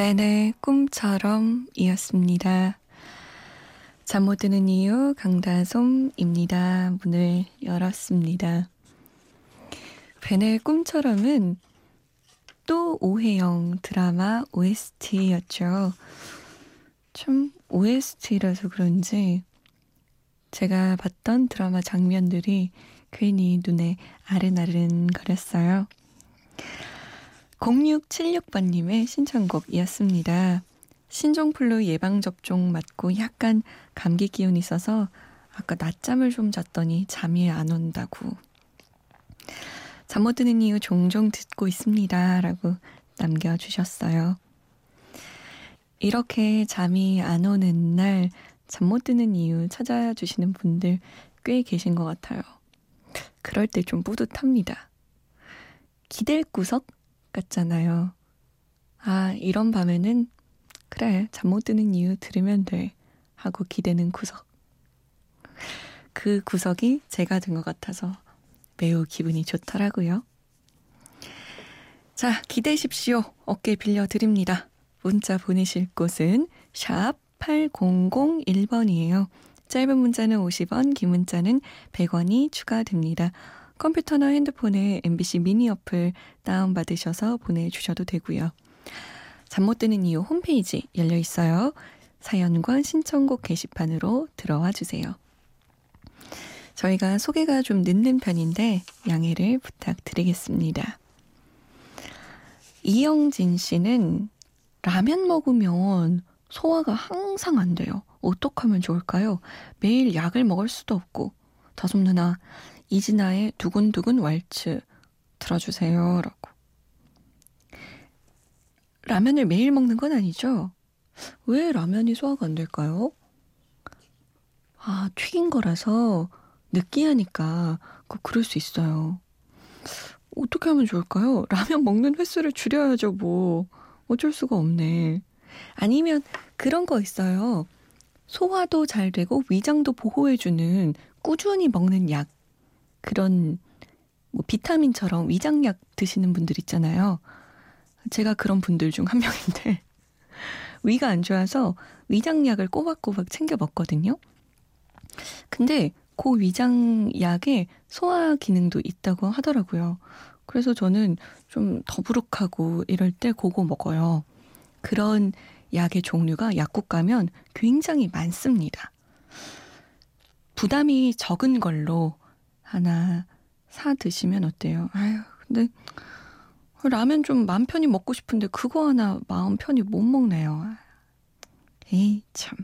벤의 꿈처럼 이었습니다. 잠 못 드는 이유 강다솜입니다. 문을 열었습니다. 벤의 꿈처럼은 또 오해영 드라마 OST였죠. 참 OST라서 그런지 제가 봤던 드라마 장면들이 괜히 눈에 아른아른 거렸어요. 0676번님의 신청곡이었습니다. 신종플루 예방접종 맞고 약간 감기 기운이 있어서 아까 낮잠을 좀 잤더니 잠이 안 온다고. 잠 못 드는 이유 종종 듣고 있습니다. 라고 남겨주셨어요. 이렇게 잠이 안 오는 날 잠 못 드는 이유 찾아주시는 분들 꽤 계신 것 같아요. 그럴 때 좀 뿌듯합니다. 기댈 구석 같잖아요. 아, 이런 밤에는 그래, 잠 못 드는 이유 들으면 돼. 하고 기대는 구석. 그 구석이 제가 된 것 같아서 매우 기분이 좋더라고요. 자, 기대십시오. 어깨 빌려드립니다. 문자 보내실 곳은 샵 8001번이에요. 짧은 문자는 50원, 긴 문자는 100원이 추가됩니다. 컴퓨터나 핸드폰에 MBC 미니 어플 다운받으셔서 보내주셔도 되고요. 잠 못 드는 이유 홈페이지 열려 있어요. 사연과 신청곡 게시판으로 들어와 주세요. 저희가 소개가 좀 늦는 편인데 양해를 부탁드리겠습니다. 이영진 씨는 라면 먹으면 소화가 항상 안 돼요. 어떡하면 좋을까요? 매일 약을 먹을 수도 없고. 다솜 누나, 이진아의 두근두근 왈츠 들어주세요. 라고. 라면을 매일 먹는 건 아니죠? 왜 라면이 소화가 안 될까요? 아, 튀긴 거라서 느끼하니까 그 그럴 수 있어요. 어떻게 하면 좋을까요? 라면 먹는 횟수를 줄여야죠, 뭐. 어쩔 수가 없네. 아니면 그런 거 있어요. 소화도 잘 되고 위장도 보호해주는 꾸준히 먹는 약. 그런 뭐 비타민처럼 위장약 드시는 분들 있잖아요. 제가 그런 분들 중 한 명인데 위가 안 좋아서 위장약을 꼬박꼬박 챙겨 먹거든요. 근데 그 위장약에 소화 기능도 있다고 하더라고요. 그래서 저는 좀 더부룩하고 이럴 때 그거 먹어요. 그런 약의 종류가 약국 가면 굉장히 많습니다. 부담이 적은 걸로 하나 사 드시면 어때요? 아유, 근데 라면 좀 마음 편히 먹고 싶은데 그거 하나 마음 편히 못 먹네요. 에이, 참.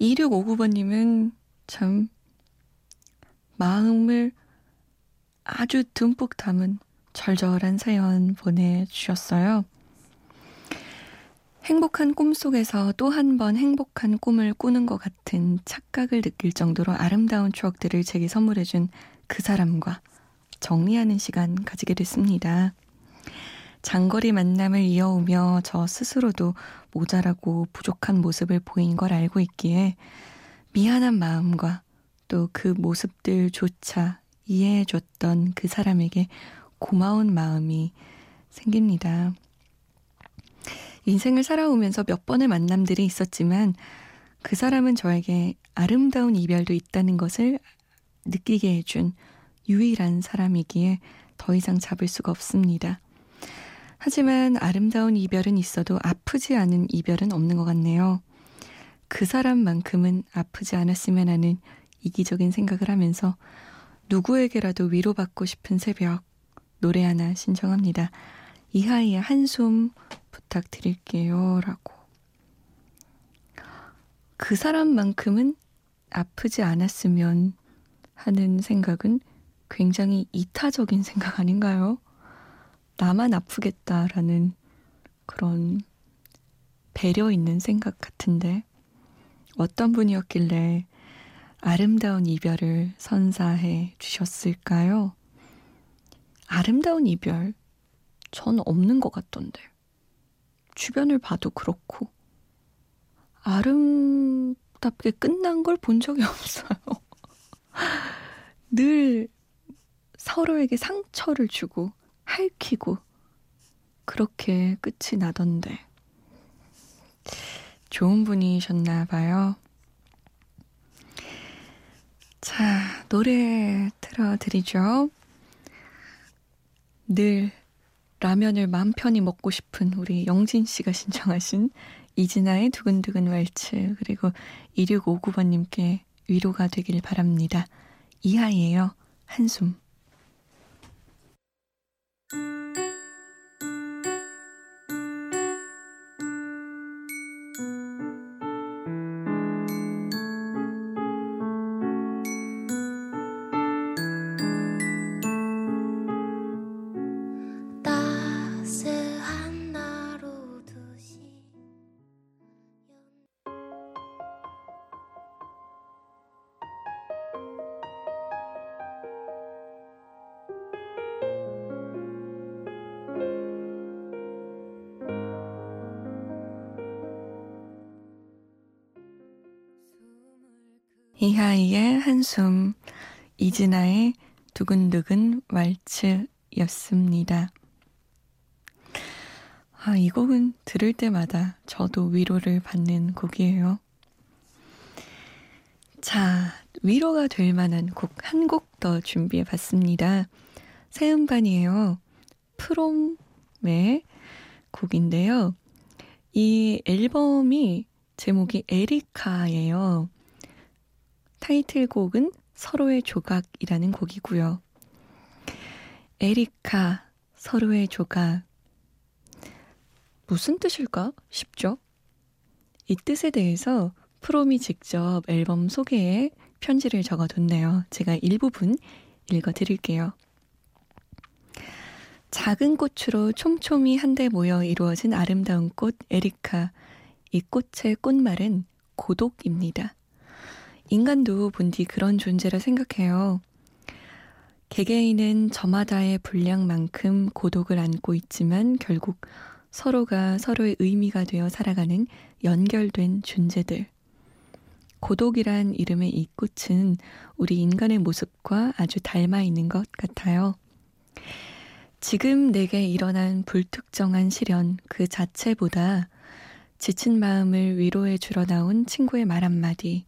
2659번님은 참 마음을 아주 듬뿍 담은 절절한 사연 보내주셨어요. 행복한 꿈 속에서 또 한 번 행복한 꿈을 꾸는 것 같은 착각을 느낄 정도로 아름다운 추억들을 제게 선물해준 그 사람과 정리하는 시간 가지게 됐습니다. 장거리 만남을 이어오며 저 스스로도 모자라고 부족한 모습을 보인 걸 알고 있기에 미안한 마음과 또 그 모습들조차 이해해줬던 그 사람에게 고마운 마음이 생깁니다. 인생을 살아오면서 몇 번의 만남들이 있었지만 그 사람은 저에게 아름다운 이별도 있다는 것을 느끼게 해준 유일한 사람이기에 더 이상 잡을 수가 없습니다. 하지만 아름다운 이별은 있어도 아프지 않은 이별은 없는 것 같네요. 그 사람만큼은 아프지 않았으면 하는 이기적인 생각을 하면서 누구에게라도 위로받고 싶은 새벽 노래 하나 신청합니다. 이하이의 한숨 부탁드릴게요. 라고. 그 사람만큼은 아프지 않았으면 하는 생각은 굉장히 이타적인 생각 아닌가요? 나만 아프겠다라는 그런 배려 있는 생각 같은데 어떤 분이었길래 아름다운 이별을 선사해 주셨을까요? 아름다운 이별, 전 없는 것 같던데. 주변을 봐도 그렇고, 아름답게 끝난 걸 본 적이 없어요. 늘 서로에게 상처를 주고, 핥히고, 그렇게 끝이 나던데. 좋은 분이셨나 봐요. 자, 노래 틀어드리죠. 늘 라면을 맘 편히 먹고 싶은 우리 영진 씨가 신청하신 이진아의 두근두근 왈츠 그리고 2659번님께 위로가 되길 바랍니다. 이하이에요. 한숨. 이하이의 한숨, 이진아의 두근두근 왈츠였습니다. 아, 이 곡은 들을 때마다 저도 위로를 받는 곡이에요. 자, 위로가 될 만한 곡 한 곡 더 준비해 봤습니다. 새 음반이에요. 프롬의 곡인데요. 이 앨범이 제목이 에리카예요. 타이틀곡은 서로의 조각이라는 곡이고요. 에리카, 서로의 조각. 무슨 뜻일까 싶죠? 이 뜻에 대해서 프롬이 직접 앨범 소개에 편지를 적어뒀네요. 제가 일부분 읽어드릴게요. 작은 꽃으로 촘촘히 한데 모여 이루어진 아름다운 꽃 에리카. 이 꽃의 꽃말은 고독입니다. 인간도 본디 그런 존재라 생각해요. 개개인은 저마다의 분량만큼 고독을 안고 있지만 결국 서로가 서로의 의미가 되어 살아가는 연결된 존재들. 고독이란 이름의 이 꽃은 우리 인간의 모습과 아주 닮아 있는 것 같아요. 지금 내게 일어난 불특정한 시련 그 자체보다 지친 마음을 위로해 주러 나온 친구의 말 한마디,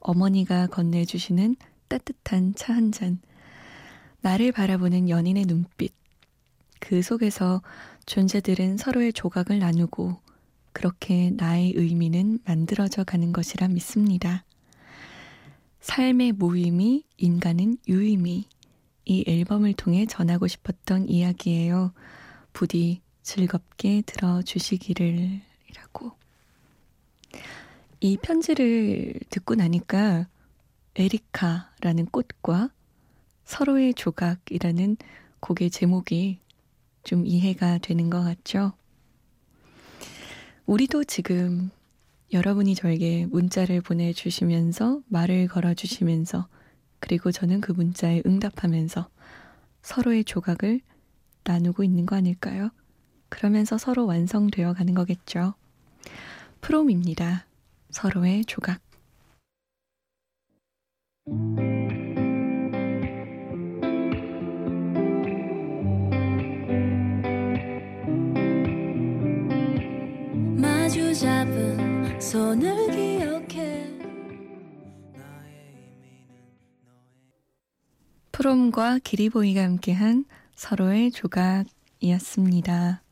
어머니가 건네주시는 따뜻한 차 한 잔, 나를 바라보는 연인의 눈빛, 그 속에서 존재들은 서로의 조각을 나누고 그렇게 나의 의미는 만들어져 가는 것이라 믿습니다. 삶의 무의미, 인간은 유의미. 이 앨범을 통해 전하고 싶었던 이야기예요. 부디 즐겁게 들어주시기를 이라고. 이 편지를 듣고 나니까 에리카라는 꽃과 서로의 조각이라는 곡의 제목이 좀 이해가 되는 것 같죠? 우리도 지금 여러분이 저에게 문자를 보내주시면서 말을 걸어주시면서 그리고 저는 그 문자에 응답하면서 서로의 조각을 나누고 있는 거 아닐까요? 그러면서 서로 완성되어 가는 거겠죠. 프롬입니다. 서로의 조각. 마주 잡은 손을 기억해 프롬과 기리보이가 함께한 서로의 조각이었습니다.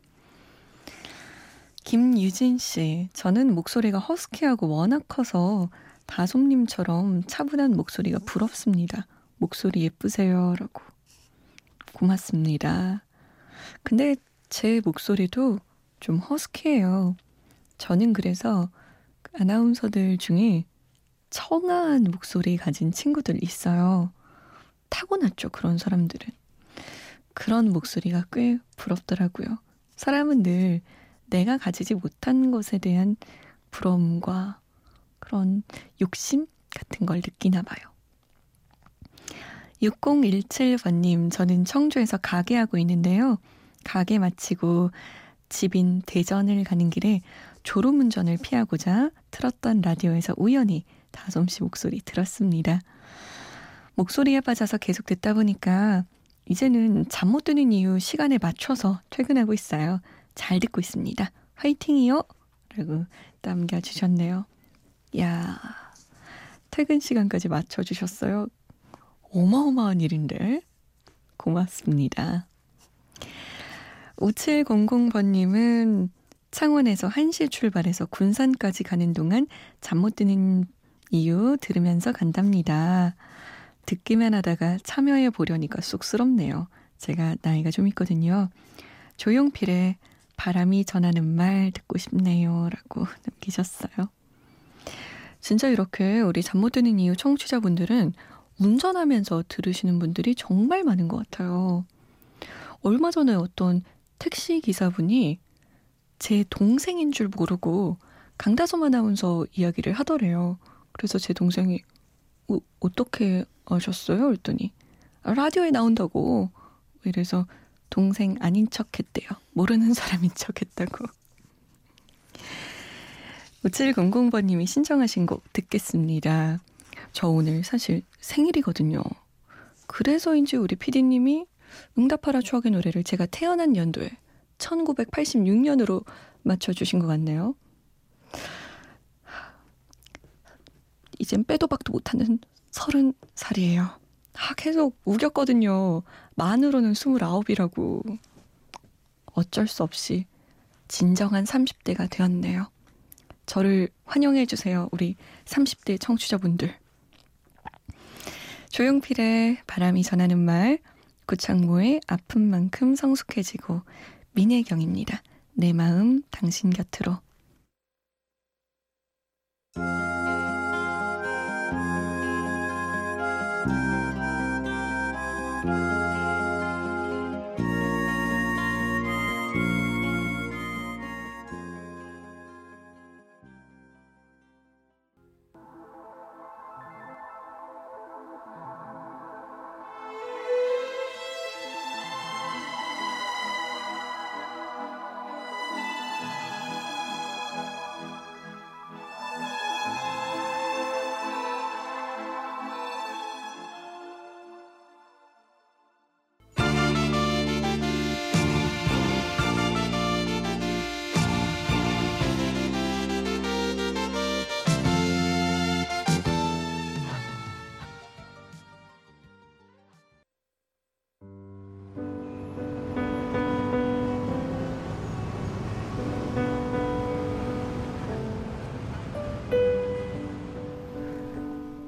김유진 씨, 저는 목소리가 허스키하고 워낙 커서 다솜님처럼 차분한 목소리가 부럽습니다. 목소리 예쁘세요. 라고. 고맙습니다. 근데 제 목소리도 좀 허스키해요. 저는 그래서 아나운서들 중에 청아한 목소리 가진 친구들 있어요. 타고났죠, 그런 사람들은. 그런 목소리가 꽤 부럽더라고요. 사람은 늘 내가 가지지 못한 것에 대한 부러움과 그런 욕심 같은 걸 느끼나 봐요. 6017번님, 저는 청주에서 가게하고 있는데요. 가게 마치고 집인 대전을 가는 길에 졸음운전을 피하고자 틀었던 라디오에서 우연히 다솜 씨 목소리 들었습니다. 목소리에 빠져서 계속 듣다 보니까 이제는 잠 못 드는 이유 시간에 맞춰서 퇴근하고 있어요. 잘 듣고 있습니다. 화이팅이요! 라고 남겨주셨네요. 야 퇴근 시간까지 맞춰주셨어요. 어마어마한 일인데. 고맙습니다. 5700번님은 창원에서 1시에 출발해서 군산까지 가는 동안 잠 못 드는 이유 들으면서 간답니다. 듣기만 하다가 참여해 보려니까 쑥스럽네요. 제가 나이가 좀 있거든요. 조용필의 바람이 전하는 말 듣고 싶네요. 라고 남기셨어요. 진짜 이렇게 우리 잠 못 드는 이유 청취자분들은 운전하면서 들으시는 분들이 정말 많은 것 같아요. 얼마 전에 어떤 택시 기사분이 제 동생인 줄 모르고 강다솜 아나운서 이야기를 하더래요. 그래서 제 동생이 어, 어떻게 아셨어요? 그랬더니 아, 라디오에 나온다고 이래서 동생 아닌 척 했대요. 모르는 사람인 척 했다고. 5700번님이 신청하신 곡 듣겠습니다. 저 오늘 사실 생일이거든요. 그래서인지 우리 PD님이 응답하라 추억의 노래를 제가 태어난 연도에 1986년으로 맞춰주신 것 같네요. 이젠 빼도 박도 못하는 서른 살이에요. 아, 계속 우겼거든요. 만으로는 29이라고. 어쩔 수 없이 진정한 30대가 되었네요. 저를 환영해 주세요. 우리 30대 청취자분들. 조용필의 바람이 전하는 말, 구창모의 아픈 만큼 성숙해지고, 민혜경입니다. 내 마음 당신 곁으로.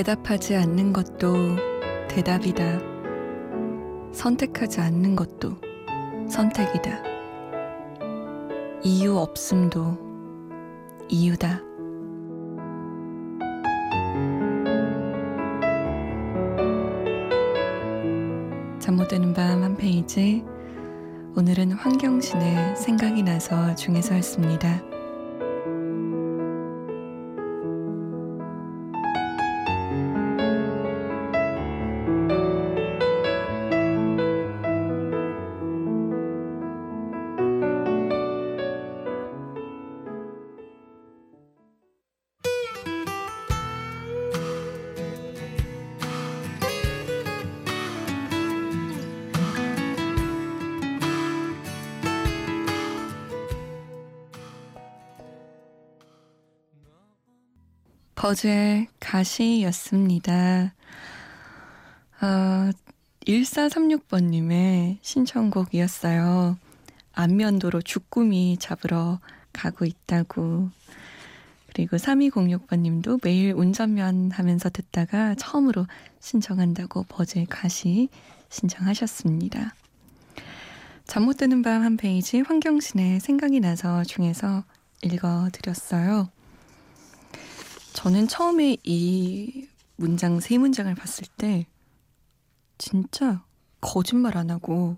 대답하지 않는 것도 대답이다. 선택하지 않는 것도 선택이다. 이유 없음도 이유다. 잠 못 드는 밤 한 페이지. 오늘은 환경신의 생각이 나서 중에서였습니다. 거즈의 가시였습니다. 어, 1436번님의 신청곡이었어요. 안면도로 주꾸미 잡으러 가고 있다고. 그리고 3206번님도 매일 운전면 하면서 듣다가 처음으로 신청한다고 버즈의 가시 신청하셨습니다. 잠 못 드는 밤 한 페이지 환경신의 생각이 나서 중에서 읽어드렸어요. 저는 처음에 이 문장 세 문장을 봤을 때 진짜 거짓말 안 하고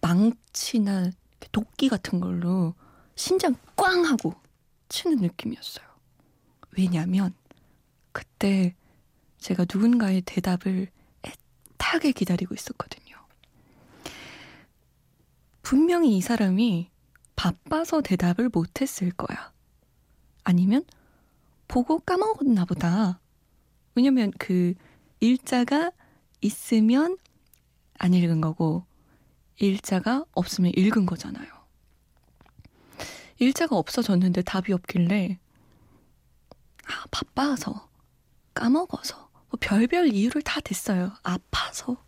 망치나 도끼 같은 걸로 신장 꽝 하고 치는 느낌이었어요. 왜냐면 그때 제가 누군가의 대답을 애타게 기다리고 있었거든요. 분명히 이 사람이 바빠서 대답을 못했을 거야. 아니면 보고 까먹었나 보다. 왜냐면 그 일자가 있으면 안 읽은 거고 일자가 없으면 읽은 거잖아요. 일자가 없어졌는데 답이 없길래 아, 바빠서 까먹어서 뭐 별별 이유를 다 댔어요. 아파서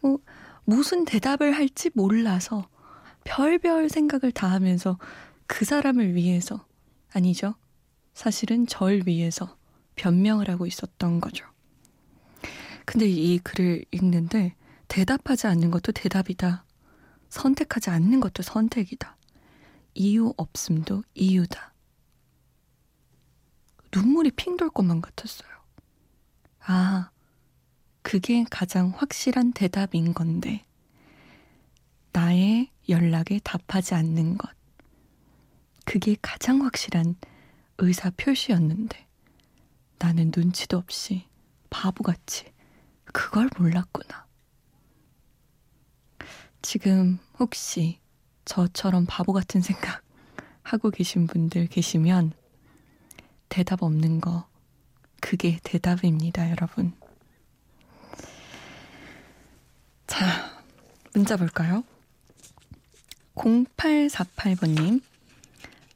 뭐 무슨 대답을 할지 몰라서 별별 생각을 다 하면서 그 사람을 위해서 아니죠. 사실은 절 위해서 변명을 하고 있었던 거죠. 근데 이 글을 읽는데 대답하지 않는 것도 대답이다. 선택하지 않는 것도 선택이다. 이유 없음도 이유다. 눈물이 핑 돌 것만 같았어요. 아, 그게 가장 확실한 대답인 건데. 나의 연락에 답하지 않는 것. 그게 가장 확실한 의사 표시였는데. 나는 눈치도 없이 바보같이 그걸 몰랐구나. 지금 혹시 저처럼 바보 같은 생각 하고 계신 분들 계시면 대답 없는 거 그게 대답입니다, 여러분. 자, 문자 볼까요? 0848번님,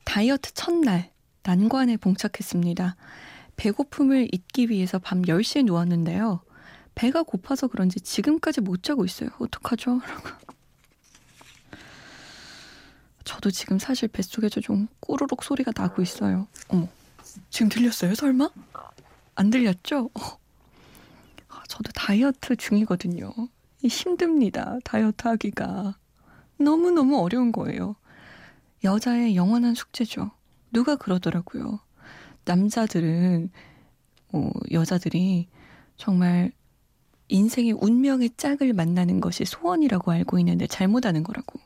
다이어트 첫날 난관에 봉착했습니다. 배고픔을 잊기 위해서 밤 10시에 누웠는데요. 배가 고파서 그런지 지금까지 못 자고 있어요. 어떡하죠? 저도 지금 사실 뱃속에서 좀 꾸르륵 소리가 나고 있어요. 어머, 지금 들렸어요? 설마? 안 들렸죠? 어. 아, 저도 다이어트 중이거든요. 힘듭니다. 다이어트 하기가. 너무너무 어려운 거예요. 여자의 영원한 숙제죠. 누가 그러더라고요. 남자들은, 어, 여자들이 정말 인생의 운명의 짝을 만나는 것이 소원이라고 알고 있는데 잘못하는 거라고.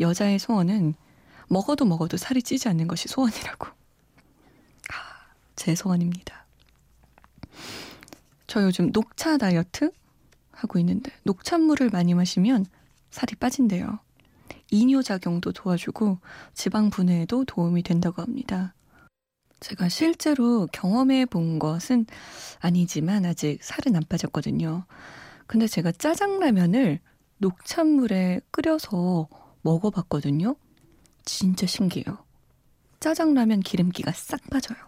여자의 소원은 먹어도 먹어도 살이 찌지 않는 것이 소원이라고. 아, 제 소원입니다. 저 요즘 녹차 다이어트 하고 있는데 녹차물을 많이 마시면 살이 빠진대요. 이뇨작용도 도와주고 지방 분해에도 도움이 된다고 합니다. 제가 실제로 경험해 본 것은 아니지만 아직 살은 안 빠졌거든요. 근데 제가 짜장라면을 녹찬물에 끓여서 먹어봤거든요. 진짜 신기해요. 짜장라면 기름기가 싹 빠져요.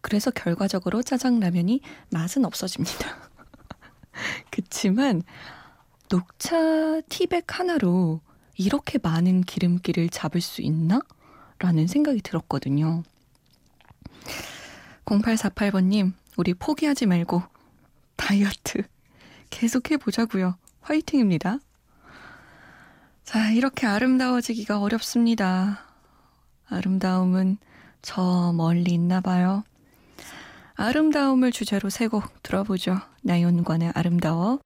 그래서 결과적으로 짜장라면이 맛은 없어집니다. 그치만 녹차 티백 하나로 이렇게 많은 기름기를 잡을 수 있나? 라는 생각이 들었거든요. 0848번님, 우리 포기하지 말고 다이어트 계속 해보자고요. 화이팅입니다. 자, 이렇게 아름다워지기가 어렵습니다. 아름다움은 저 멀리 있나 봐요. 아름다움을 주제로 세 곡 들어보죠. 나연관의 아름다워,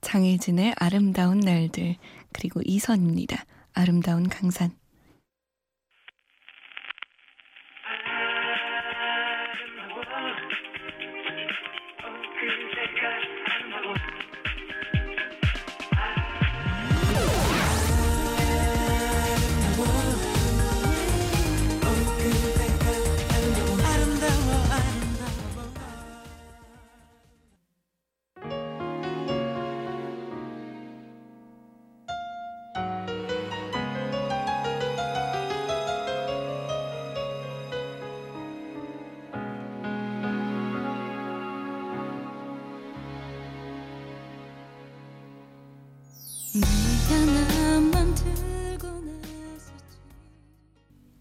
장혜진의 아름다운 날들, 그리고 이선입니다. 아름다운 강산.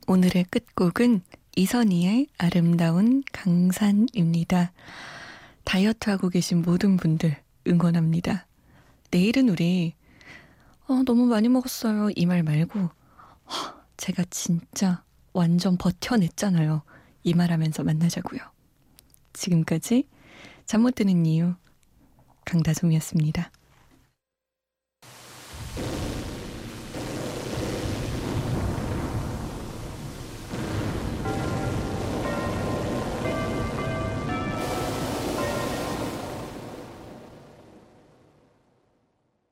오늘의 끝곡은 이선희의 아름다운 강산입니다. 다이어트 하고 계신 모든 분들 응원합니다. 내일은 우리 어, 너무 많이 먹었어요. 이 말 말고 허, 제가 진짜 완전 버텨냈잖아요. 이 말하면서 만나자고요. 지금까지 잠 못 드는 이유 강다솜이었습니다.